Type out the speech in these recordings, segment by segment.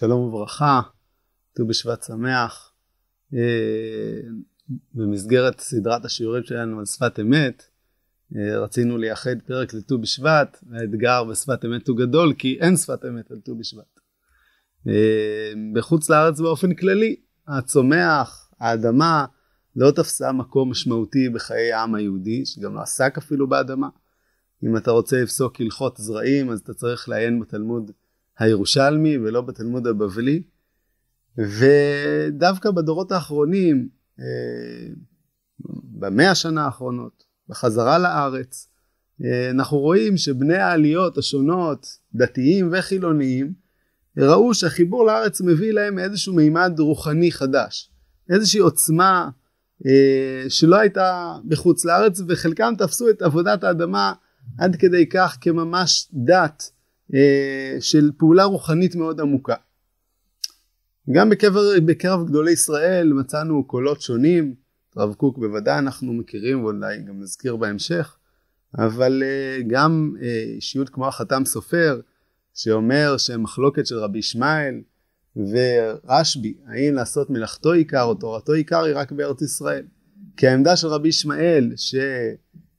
שלום וברכה, ט"ו בשבט שמח. אה, במסגרת סדרת השיעורים שלנו על שפת אמת, אה, רצינו לייחד פרק לט"ו בשבט, האתגר בשפת אמת הוא גדול כי אין שפת אמת על ט"ו בשבט. אה, בחוץ לארץ באופן כללי, הצומח, האדמה, לא תפסה מקום משמעותי בחיי העם היהודי, שגם לא עסק אפילו באדמה. אם אתה רוצה לפסוק הלכות זרעים, אז אתה צריך לעיין בתלמוד הירושלמי ולא בתלמוד הבבלי. ודווקא בדורות האחרונים, אה, במאה השנה האחרונות, בחזרה לארץ, אה, אנחנו רואים שבני העליות השונות, דתיים וחילוניים, ראו שהחיבור לארץ מביא להם איזשהו מימד רוחני חדש, איזושהי עוצמה אה, שלא הייתה בחוץ לארץ, וחלקם תפסו את עבודת האדמה עד כדי כך כממש דת של פעולה רוחנית מאוד עמוקה. גם בקבר, בקרב גדולי ישראל מצאנו קולות שונים, רב קוק בוודאי אנחנו מכירים ואולי גם נזכיר בהמשך, אבל אה, גם אה, אישיות כמו החתם סופר, שאומר שמחלוקת של רבי ישמעאל ורשב"י, האם לעשות מלאכתו עיקר או תורתו עיקר היא רק בארץ ישראל. כי העמדה של רבי ישמעאל, ש...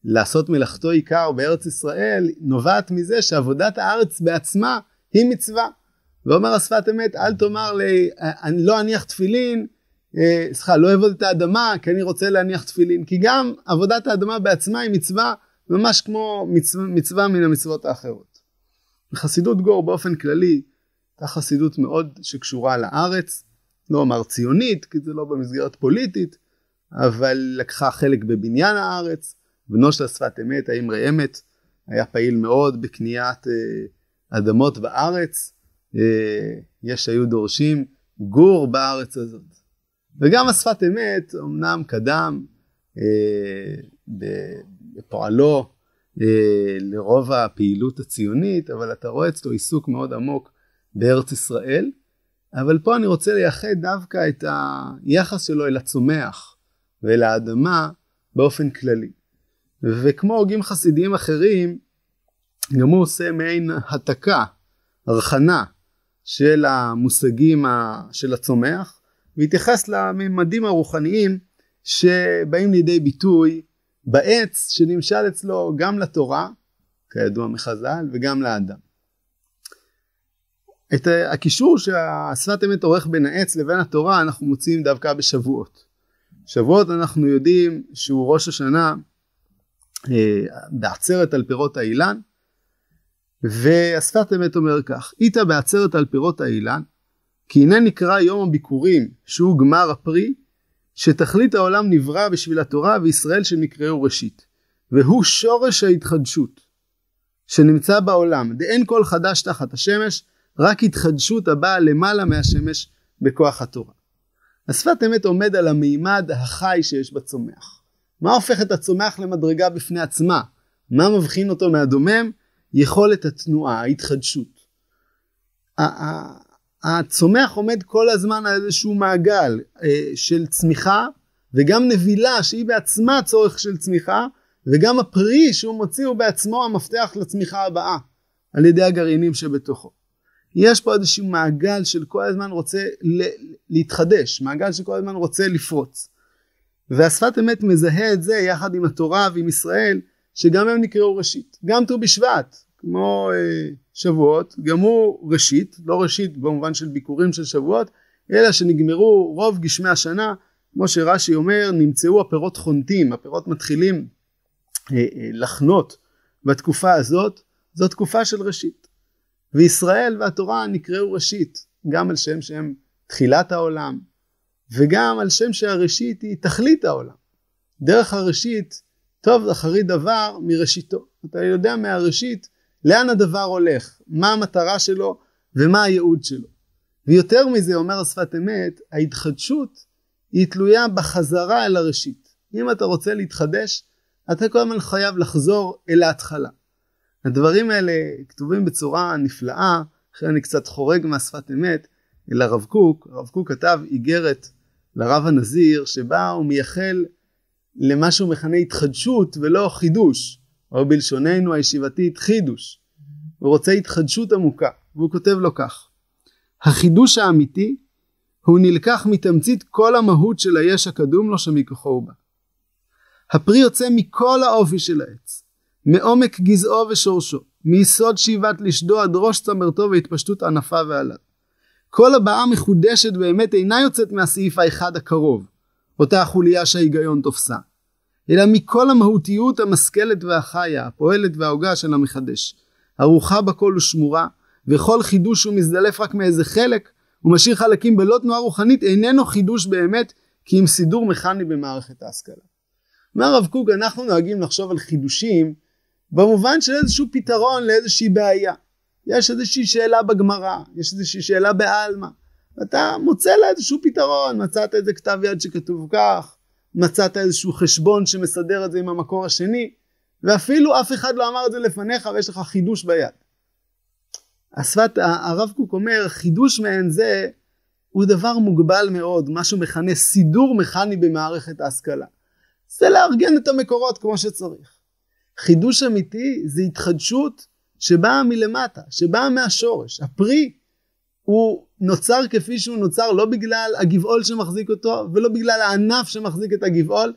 לעשות מלאכתו עיקר בארץ ישראל נובעת מזה שעבודת הארץ בעצמה היא מצווה. ואומר השפת אמת אל תאמר לי אני לא אניח תפילין אה, סליחה לא אעבוד את האדמה כי אני רוצה להניח תפילין כי גם עבודת האדמה בעצמה היא מצווה ממש כמו מצווה, מצווה מן המצוות האחרות. בחסידות גור באופן כללי הייתה חסידות מאוד שקשורה לארץ לא אומר ציונית כי זה לא במסגרת פוליטית אבל לקחה חלק בבניין הארץ בנו של השפת אמת, האמרי אמת, היה פעיל מאוד בקניית אה, אדמות בארץ. אה, יש שהיו דורשים גור בארץ הזאת. וגם השפת אמת אמנם קדם אה, בפועלו לרוב הפעילות הציונית, אבל אתה רואה אצלו עיסוק מאוד עמוק בארץ ישראל. אבל פה אני רוצה לייחד דווקא את היחס שלו אל הצומח ואל האדמה באופן כללי. וכמו הוגים חסידיים אחרים, גם הוא עושה מעין התקה, הרחנה של המושגים של הצומח, והתייחס לממדים הרוחניים שבאים לידי ביטוי בעץ שנמשל אצלו גם לתורה, כידוע מחז"ל, וגם לאדם. את הקישור שהשפת אמת עורך בין העץ לבין התורה אנחנו מוצאים דווקא בשבועות. שבועות אנחנו יודעים שהוא ראש השנה בעצרת על פירות האילן, והשפת אמת אומר כך, איתה בעצרת על פירות האילן, כי הנה נקרא יום הביקורים, שהוא גמר הפרי, שתכלית העולם נברא בשביל התורה וישראל שנקראו ראשית, והוא שורש ההתחדשות שנמצא בעולם, דאין כל חדש תחת השמש, רק התחדשות הבאה למעלה מהשמש בכוח התורה. השפת אמת עומד על המימד החי שיש בצומח. מה הופך את הצומח למדרגה בפני עצמה? מה מבחין אותו מהדומם? יכולת התנועה, ההתחדשות. הצומח עומד כל הזמן על איזשהו מעגל אה, של צמיחה וגם נבילה שהיא בעצמה צורך של צמיחה וגם הפרי שהוא מוציא הוא בעצמו המפתח לצמיחה הבאה על ידי הגרעינים שבתוכו. יש פה איזשהו מעגל של כל הזמן רוצה להתחדש, מעגל שכל הזמן רוצה לפרוץ. והשפת אמת מזהה את זה יחד עם התורה ועם ישראל שגם הם נקראו ראשית. גם ט"ו בשבט כמו אה, שבועות גם הוא ראשית לא ראשית במובן של ביקורים של שבועות אלא שנגמרו רוב גשמי השנה כמו שרש"י אומר נמצאו הפירות חונטים הפירות מתחילים אה, אה, לחנות בתקופה הזאת זו תקופה של ראשית. וישראל והתורה נקראו ראשית גם על שם שהם תחילת העולם וגם על שם שהראשית היא תכלית העולם. דרך הראשית, טוב אחרית דבר מראשיתו. אתה יודע מהראשית לאן הדבר הולך, מה המטרה שלו ומה הייעוד שלו. ויותר מזה אומר השפת אמת, ההתחדשות היא תלויה בחזרה אל הראשית. אם אתה רוצה להתחדש, אתה כל הזמן חייב לחזור אל ההתחלה. הדברים האלה כתובים בצורה נפלאה, אחרי אני קצת חורג מהשפת אמת, אל הרב קוק, הרב קוק כתב איגרת לרב הנזיר שבה הוא מייחל למה שהוא מכנה התחדשות ולא חידוש או בלשוננו הישיבתית חידוש הוא רוצה התחדשות עמוקה והוא כותב לו כך החידוש האמיתי הוא נלקח מתמצית כל המהות של היש הקדום לו שמכוחו הוא בא. הפרי יוצא מכל האופי של העץ, מעומק גזעו ושורשו, מיסוד שאיבת לשדו עד ראש צמרתו והתפשטות ענפיו ועליו. כל הבעה מחודשת באמת אינה יוצאת מהסעיף האחד הקרוב, אותה החוליה שההיגיון תופסה, אלא מכל המהותיות המשכלת והחיה, הפועלת וההוגה של המחדש, ערוכה בכל ושמורה, וכל חידוש הוא מזדלף רק מאיזה חלק, ומשאיר חלקים בלא תנועה רוחנית, איננו חידוש באמת, כי אם סידור מכני במערכת ההשכלה. אומר הרב קוק, אנחנו נוהגים לחשוב על חידושים במובן של איזשהו פתרון לאיזושהי בעיה. יש איזושהי שאלה בגמרא, יש איזושהי שאלה בעלמא, ואתה מוצא לה איזשהו פתרון, מצאת איזה כתב יד שכתוב כך, מצאת איזשהו חשבון שמסדר את זה עם המקור השני, ואפילו אף אחד לא אמר את זה לפניך ויש לך חידוש ביד. השפת הרב קוק אומר חידוש מעין זה הוא דבר מוגבל מאוד, מה שהוא מכנה סידור מכני במערכת ההשכלה. זה לארגן את המקורות כמו שצריך. חידוש אמיתי זה התחדשות שבאה מלמטה, שבאה מהשורש. הפרי הוא נוצר כפי שהוא נוצר לא בגלל הגבעול שמחזיק אותו ולא בגלל הענף שמחזיק את הגבעול,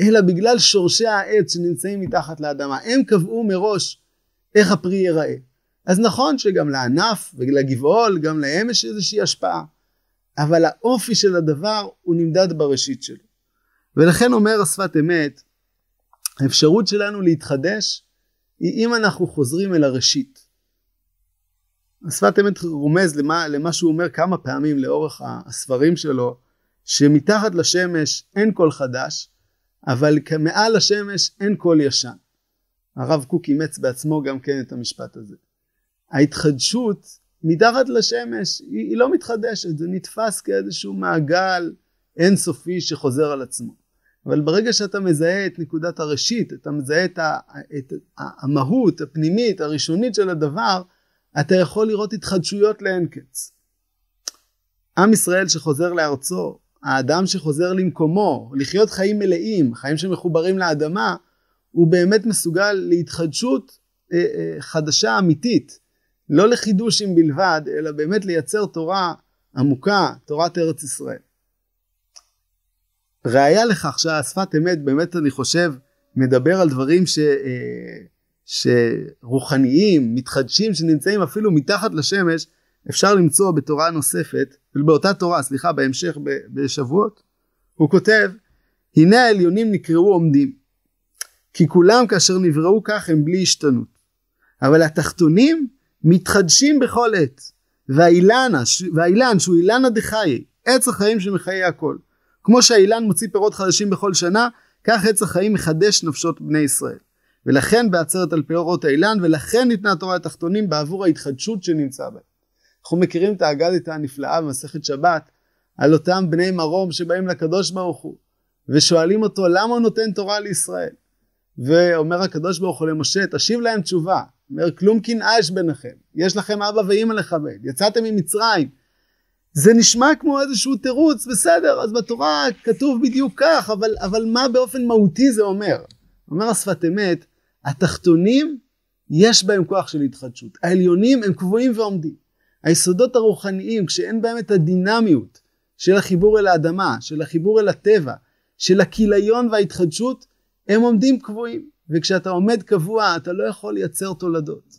אלא בגלל שורשי העץ שנמצאים מתחת לאדמה. הם קבעו מראש איך הפרי ייראה. אז נכון שגם לענף ולגבעול, גם להם יש איזושהי השפעה, אבל האופי של הדבר הוא נמדד בראשית שלו. ולכן אומר השפת אמת, האפשרות שלנו להתחדש היא אם אנחנו חוזרים אל הראשית. השפת אמת רומז למה, למה שהוא אומר כמה פעמים לאורך הספרים שלו, שמתחת לשמש אין קול חדש, אבל מעל השמש אין קול ישן. הרב קוק אימץ בעצמו גם כן את המשפט הזה. ההתחדשות מתחת לשמש היא, היא לא מתחדשת, זה נתפס כאיזשהו מעגל אינסופי שחוזר על עצמו. אבל ברגע שאתה מזהה את נקודת הראשית, אתה מזהה את, ה, את המהות הפנימית הראשונית של הדבר, אתה יכול לראות התחדשויות לאין קץ. עם ישראל שחוזר לארצו, האדם שחוזר למקומו, לחיות חיים מלאים, חיים שמחוברים לאדמה, הוא באמת מסוגל להתחדשות אה, אה, חדשה אמיתית, לא לחידושים בלבד, אלא באמת לייצר תורה עמוקה, תורת ארץ ישראל. ראיה לכך שהשפת אמת באמת אני חושב מדבר על דברים ש, אה, שרוחניים, מתחדשים, שנמצאים אפילו מתחת לשמש, אפשר למצוא בתורה נוספת, באותה תורה, סליחה, בהמשך בשבועות, הוא כותב, הנה העליונים נקראו עומדים, כי כולם כאשר נבראו כך הם בלי השתנות, אבל התחתונים מתחדשים בכל עת, והאילן, והאילן שהוא אילנה דחיי, עץ החיים שמחיי הכל. כמו שהאילן מוציא פירות חדשים בכל שנה, כך עץ החיים מחדש נפשות בני ישראל. ולכן בעצרת על פירות האילן, ולכן ניתנה התורה לתחתונים בעבור ההתחדשות שנמצא בהם. אנחנו מכירים את האגדתא הנפלאה במסכת שבת, על אותם בני מרום שבאים לקדוש ברוך הוא, ושואלים אותו למה הוא נותן תורה לישראל. ואומר הקדוש ברוך הוא למשה, תשיב להם תשובה. אומר, כלום קנאה יש ביניכם, יש לכם אבא ואימא לכבד, יצאתם ממצרים, זה נשמע כמו איזשהו תירוץ, בסדר, אז בתורה כתוב בדיוק כך, אבל, אבל מה באופן מהותי זה אומר? אומר השפת אמת, התחתונים יש בהם כוח של התחדשות, העליונים הם קבועים ועומדים. היסודות הרוחניים, כשאין בהם את הדינמיות של החיבור אל האדמה, של החיבור אל הטבע, של הכיליון וההתחדשות, הם עומדים קבועים. וכשאתה עומד קבוע, אתה לא יכול לייצר תולדות.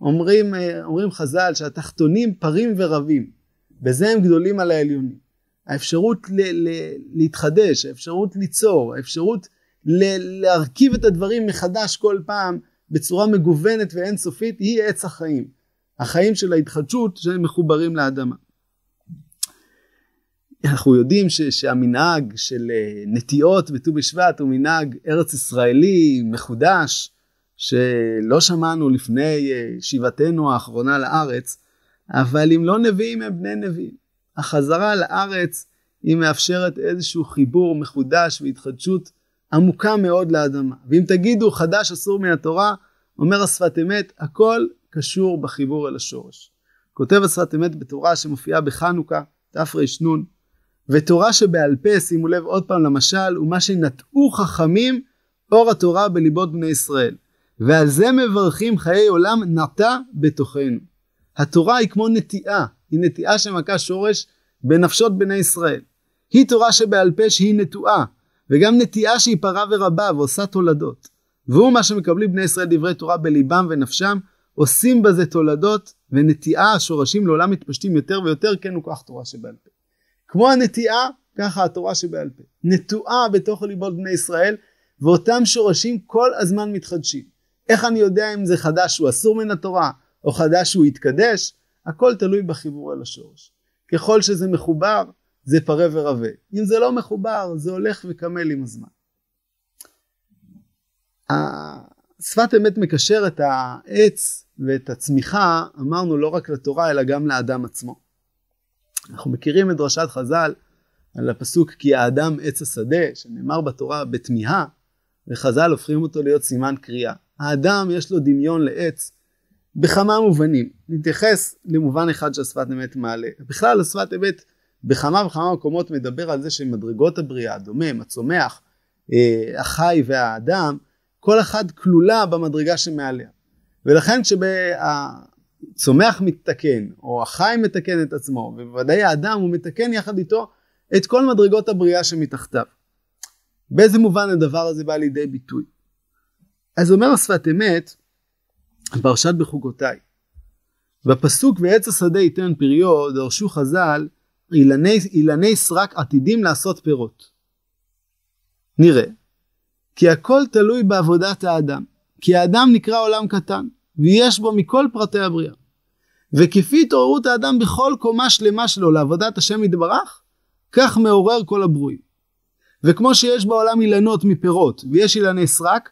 אומרים, אומרים חז"ל שהתחתונים פרים ורבים. בזה הם גדולים על העליונים. האפשרות ל- ל- להתחדש, האפשרות ליצור, האפשרות ל- להרכיב את הדברים מחדש כל פעם בצורה מגוונת ואינסופית היא עץ החיים. החיים של ההתחדשות שהם מחוברים לאדמה. אנחנו יודעים ש, שהמנהג של אה, נטיעות בט"ו בשבט הוא מנהג ארץ ישראלי מחודש שלא שמענו לפני אה, שיבתנו האחרונה לארץ אבל אם לא נביאים הם בני נביאים. החזרה לארץ היא מאפשרת איזשהו חיבור מחודש והתחדשות עמוקה מאוד לאדמה. ואם תגידו חדש אסור מן התורה, אומר השפת אמת, הכל קשור בחיבור אל השורש. כותב השפת אמת בתורה שמופיעה בחנוכה, תר"ן, ותורה שבעל פה, שימו לב עוד פעם למשל, הוא מה שנטעו חכמים אור התורה בליבות בני ישראל. ועל זה מברכים חיי עולם נטע בתוכנו. התורה היא כמו נטיעה, היא נטיעה שמכה שורש בנפשות בני ישראל. היא תורה שבעל פה שהיא נטועה, וגם נטיעה שהיא פרה ורבה ועושה תולדות. והוא מה שמקבלים בני ישראל דברי תורה בליבם ונפשם, עושים בזה תולדות ונטיעה, השורשים לעולם מתפשטים יותר ויותר, כן הוא כך תורה שבעל פה. כמו הנטיעה, ככה התורה שבעל פה. נטועה בתוך ליבות בני ישראל, ואותם שורשים כל הזמן מתחדשים. איך אני יודע אם זה חדש שהוא אסור מן התורה, או חדש שהוא יתקדש? הכל תלוי בחיבור על השורש. ככל שזה מחובר, זה פרה ורבה. אם זה לא מחובר, זה הולך וקמל עם הזמן. שפת אמת מקשר את העץ ואת הצמיחה, אמרנו לא רק לתורה, אלא גם לאדם עצמו. אנחנו מכירים את דרשת חז"ל על הפסוק כי האדם עץ השדה, שנאמר בתורה בתמיהה, וחז"ל הופכים אותו להיות סימן קריאה. האדם יש לו דמיון לעץ בכמה מובנים. נתייחס למובן אחד שהשפת אמת מעלה. בכלל השפת אמת בכמה וכמה מקומות מדבר על זה שמדרגות הבריאה, הדומם, הצומח, אה, החי והאדם, כל אחד כלולה במדרגה שמעליה. ולכן כשהצומח מתקן, או החי מתקן את עצמו, ובוודאי האדם הוא מתקן יחד איתו את כל מדרגות הבריאה שמתחתיו. באיזה מובן הדבר הזה בא לידי ביטוי? אז אומר השפת אמת, פרשת בחוקותיי, בפסוק ועץ השדה ייתן פריו, דרשו חז"ל, אילני, אילני סרק עתידים לעשות פירות. נראה, כי הכל תלוי בעבודת האדם, כי האדם נקרא עולם קטן, ויש בו מכל פרטי הבריאה. וכפי התעוררות האדם בכל קומה שלמה שלו לעבודת השם יתברך, כך מעורר כל הברואים. וכמו שיש בעולם אילנות מפירות ויש אילני סרק,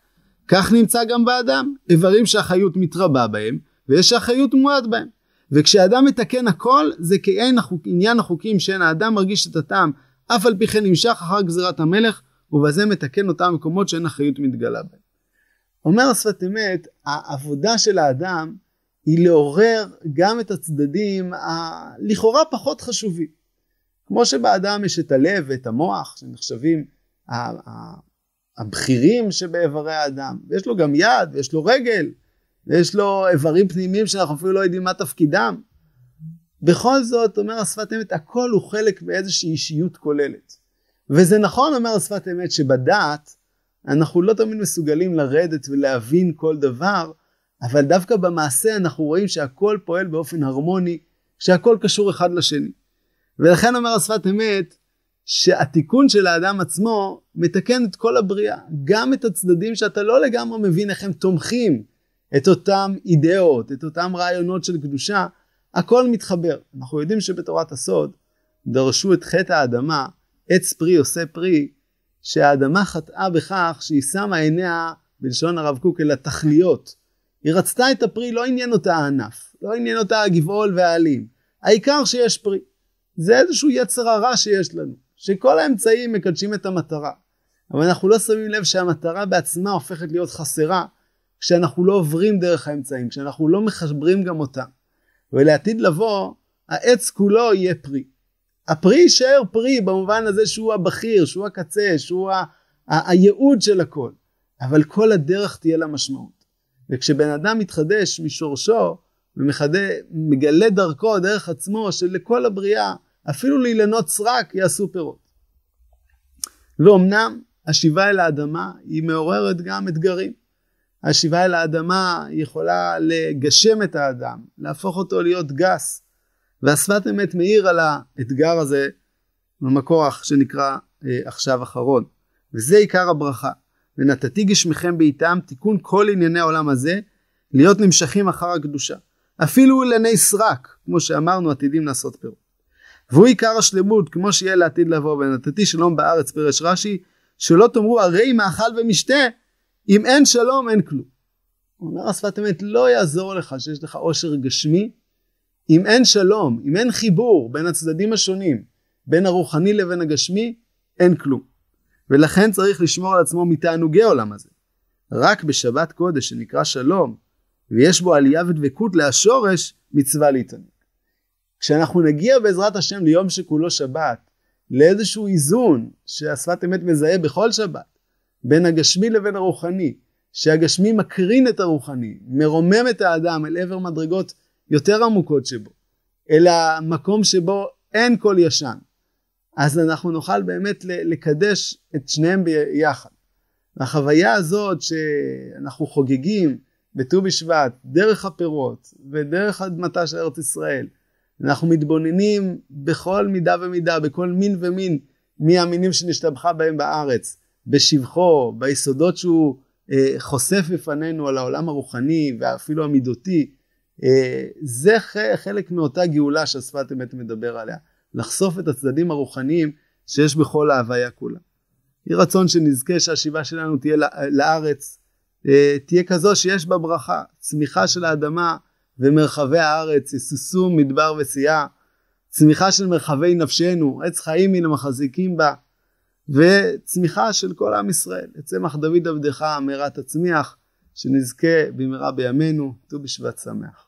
כך נמצא גם באדם, איברים שהחיות מתרבה בהם, ויש שהחיות מועט בהם. וכשאדם מתקן הכל, זה כאין החוק, עניין החוקים שאין האדם מרגיש את הטעם, אף על פי כן נמשך אחר גזירת המלך, ובזה מתקן אותם מקומות שאין החיות מתגלה בהם. אומר השפת אמת, העבודה של האדם היא לעורר גם את הצדדים הלכאורה פחות חשובים. כמו שבאדם יש את הלב ואת המוח, שנחשבים הבכירים שבאיברי האדם, ויש לו גם יד ויש לו רגל, ויש לו איברים פנימיים שאנחנו אפילו לא יודעים מה תפקידם. בכל זאת, אומר השפת אמת, הכל הוא חלק מאיזושהי אישיות כוללת. וזה נכון, אומר השפת אמת, שבדעת אנחנו לא תמיד מסוגלים לרדת ולהבין כל דבר, אבל דווקא במעשה אנחנו רואים שהכל פועל באופן הרמוני, שהכל קשור אחד לשני. ולכן אומר השפת אמת, שהתיקון של האדם עצמו מתקן את כל הבריאה, גם את הצדדים שאתה לא לגמרי מבין איך הם תומכים את אותם אידאות, את אותם רעיונות של קדושה, הכל מתחבר. אנחנו יודעים שבתורת הסוד דרשו את חטא האדמה, עץ פרי עושה פרי, שהאדמה חטאה בכך שהיא שמה עיניה, בלשון הרב קוק, אל התכליות. היא רצתה את הפרי, לא עניין אותה הענף, לא עניין אותה הגבעול והעלים. העיקר שיש פרי. זה איזשהו יצר הרע שיש לנו, שכל האמצעים מקדשים את המטרה. אבל אנחנו לא שמים לב שהמטרה בעצמה הופכת להיות חסרה, כשאנחנו לא עוברים דרך האמצעים, כשאנחנו לא מחברים גם אותם. ולעתיד לבוא, העץ כולו יהיה פרי. הפרי יישאר פרי במובן הזה שהוא הבכיר, שהוא הקצה, שהוא ה- ה- הייעוד של הכל. אבל כל הדרך תהיה לה משמעות. וכשבן אדם מתחדש משורשו ומגלה דרכו, דרך עצמו, שלכל הבריאה, אפילו לאילנות סרק יעשו פירות. ואומנם השיבה אל האדמה היא מעוררת גם אתגרים. השיבה אל האדמה יכולה לגשם את האדם, להפוך אותו להיות גס. והשפת אמת מאיר על האתגר הזה במקור שנקרא אה, עכשיו אחרון. וזה עיקר הברכה. ונתתי גשמכם בעיתם תיקון כל ענייני העולם הזה, להיות נמשכים אחר הקדושה. אפילו ענייני סרק, כמו שאמרנו, עתידים לעשות פירות. והוא עיקר השלמות, כמו שיהיה לעתיד לבוא, ונתתי שלום בארץ, פירש רש"י, שלא תאמרו הרי מאכל ומשתה, אם אין שלום אין כלום. אומר השפת אמת לא יעזור לך שיש לך עושר גשמי אם אין שלום, אם אין חיבור בין הצדדים השונים, בין הרוחני לבין הגשמי, אין כלום. ולכן צריך לשמור על עצמו מתענוגי העולם הזה. רק בשבת קודש שנקרא שלום, ויש בו עלייה ודבקות להשורש, מצווה להתענג. כשאנחנו נגיע בעזרת השם ליום שכולו שבת, לאיזשהו איזון שהשפת אמת מזהה בכל שבת, בין הגשמי לבין הרוחני, שהגשמי מקרין את הרוחני, מרומם את האדם אל עבר מדרגות יותר עמוקות שבו. אלא מקום שבו אין כל ישן. אז אנחנו נוכל באמת לקדש את שניהם ביחד. והחוויה הזאת שאנחנו חוגגים בט"ו בשבט, דרך הפירות ודרך אדמתה של ארץ ישראל, אנחנו מתבוננים בכל מידה ומידה, בכל מין ומין מהמינים שנשתבחה בהם בארץ, בשבחו, ביסודות שהוא אה, חושף בפנינו על העולם הרוחני ואפילו המידותי, אה, זה חלק מאותה גאולה שהשפת אמת מדבר עליה, לחשוף את הצדדים הרוחניים שיש בכל ההוויה כולה. יהי רצון שנזכה שהשיבה שלנו תהיה לארץ, אה, תהיה כזו שיש בה ברכה, צמיחה של האדמה ומרחבי הארץ, יסוסו מדבר ושיאה, צמיחה של מרחבי נפשנו, עץ חיים מן המחזיקים בה, וצמיחה של כל עם ישראל. צמח דוד עבדך מהרה תצמיח, שנזכה במהרה בימינו, ט"ו בשבט שמח.